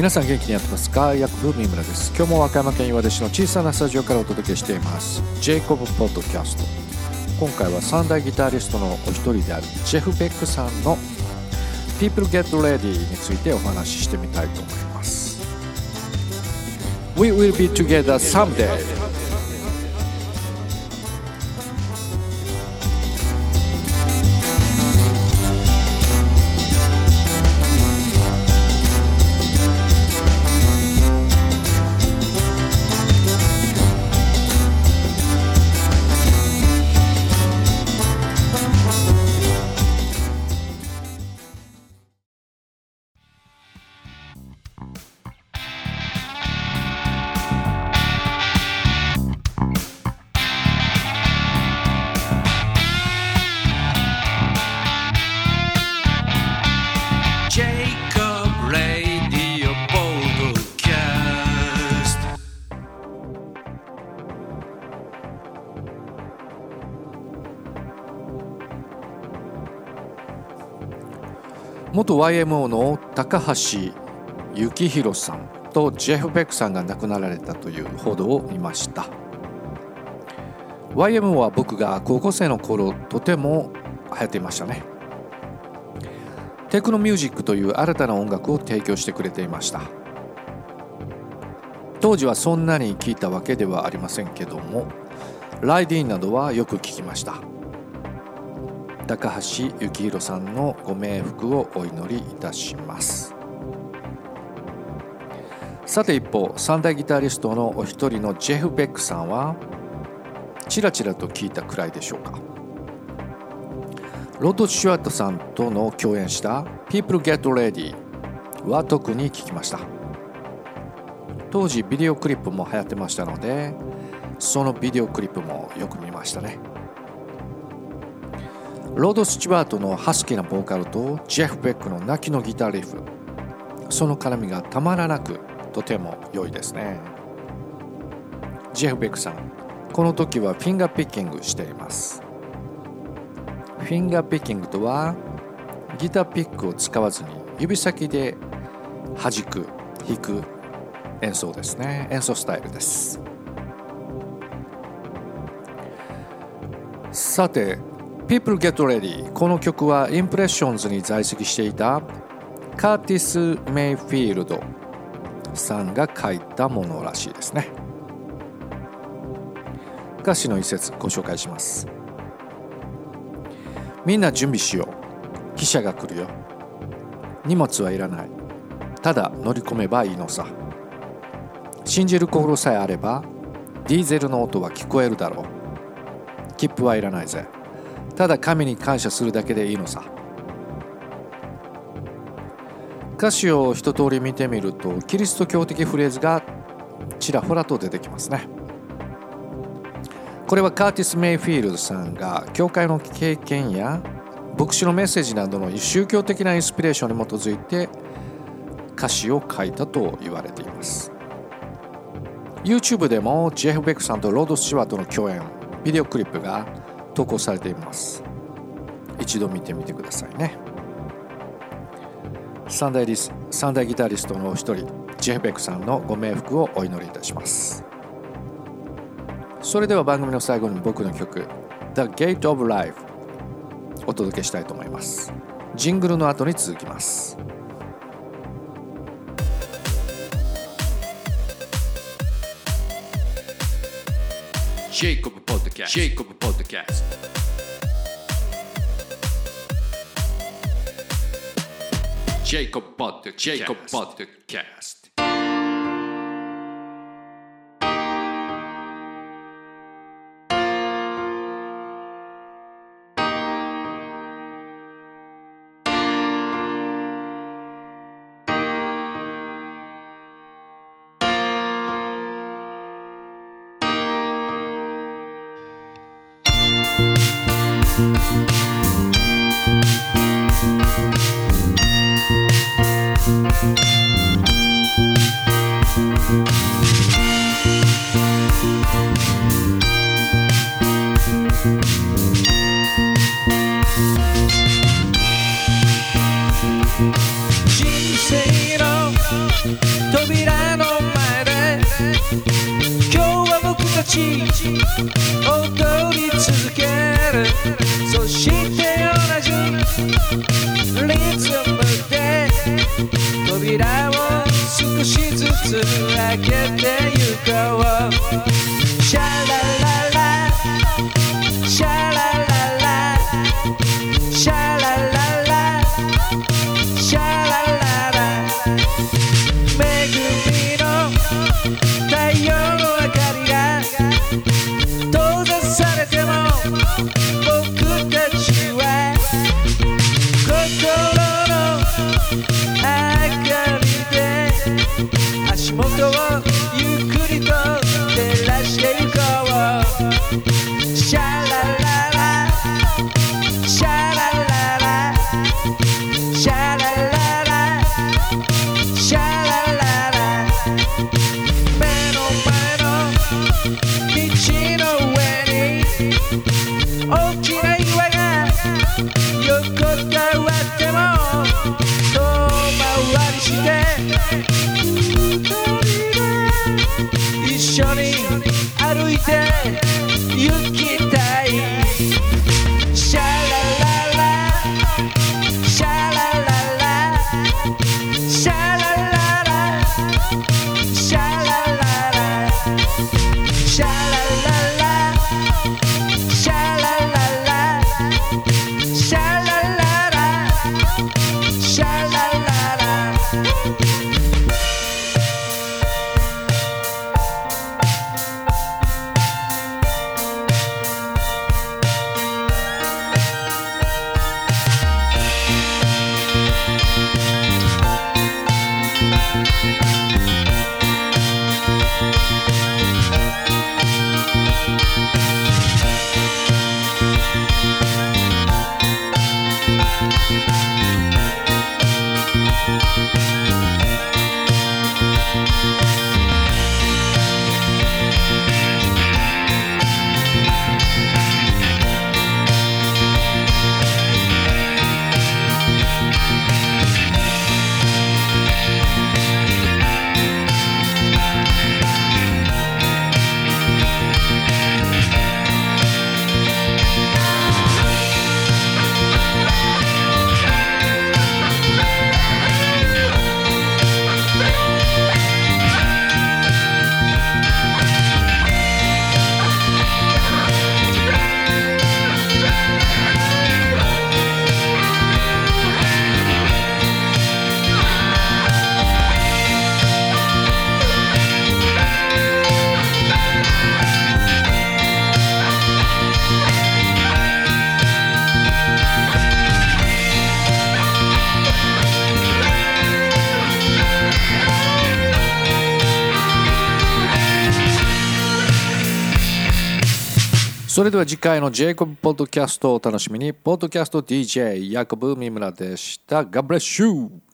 皆さん元気にやってますか？ヤクブ三村です。今日も和歌山県岩出市の小さなスタジオからお届けしています。ジェイコブポッドキャスト今回は三大ギタリストのお一人であるジェフ・ベックさんの People Get Ready についてお話ししてみたいと思います。We will be together someday 元 YMO の高橋幸宏さんとジェフ・ベックさんが亡くなられたという報道を見ました。YMO は僕が高校生の頃とても流行っていましたね。テクノミュージックという新たな音楽を提供してくれていました。当時はそんなに聴いたわけではありませんけどもライディーンなどはよく聞きました。高橋幸宏さんのご冥福をお祈りいたします。さて一方三大ギタリストのお一人のジェフ・ベックさんはちらちらと聞いたくらいでしょうか。ロッド・シュワットさんとの共演した「People Get Ready」は特に聞きました。当時ビデオクリップも流行ってましたのでそのビデオクリップもよく見ましたね。ロード・スチュワートのハスキーなボーカルとジェフ・ベックの泣きのギターリフ。その絡みがたまらなくとても良いですね。ジェフ・ベックさんこの時はフィンガーピッキングしています。フィンガーピッキングとはギターピックを使わずに指先で弾く弾く演奏ですね。演奏スタイルです。さて People Get Ready この曲はインプレッションズに在籍していたカーティス・メイフィールドさんが書いたものらしいですね。歌詞の一節ご紹介します。みんな準備しよう。記者が来るよ。荷物はいらない。ただ乗り込めばいいのさ。信じる心さえあればディーゼルの音は聞こえるだろう。切符はいらないぜ。ただ神に感謝するだけでいいのさ。歌詞を一通り見てみるとキリスト教的フレーズがちらほらと出てきますね。これはカーティス・メイフィールドさんが教会の経験や牧師のメッセージなどの宗教的なインスピレーションに基づいて歌詞を書いたと言われています。YouTube でもジェフ・ベックさんとロード・スチュワートの共演ビデオクリップが投稿されています。一度見てみてくださいね。三大リス三大ギタリストのお一人ジェフ・ベックさんのご冥福をお祈りいたします。それでは番組の最後に僕の曲 The Gate of Life お届けしたいと思います。ジングルの後に続きます。ジェイコブポッドキャスト。今日は僕たち踊り続けるそして同じリズムで扉を少しずつ開けてゆこう僕たちは心の明かりで足元をゆっくりと照らしていこう。それでは次回のジェイコブポッドキャストをお楽しみに。ポッドキャスト DJ ヤコブ三村でした。God bless you!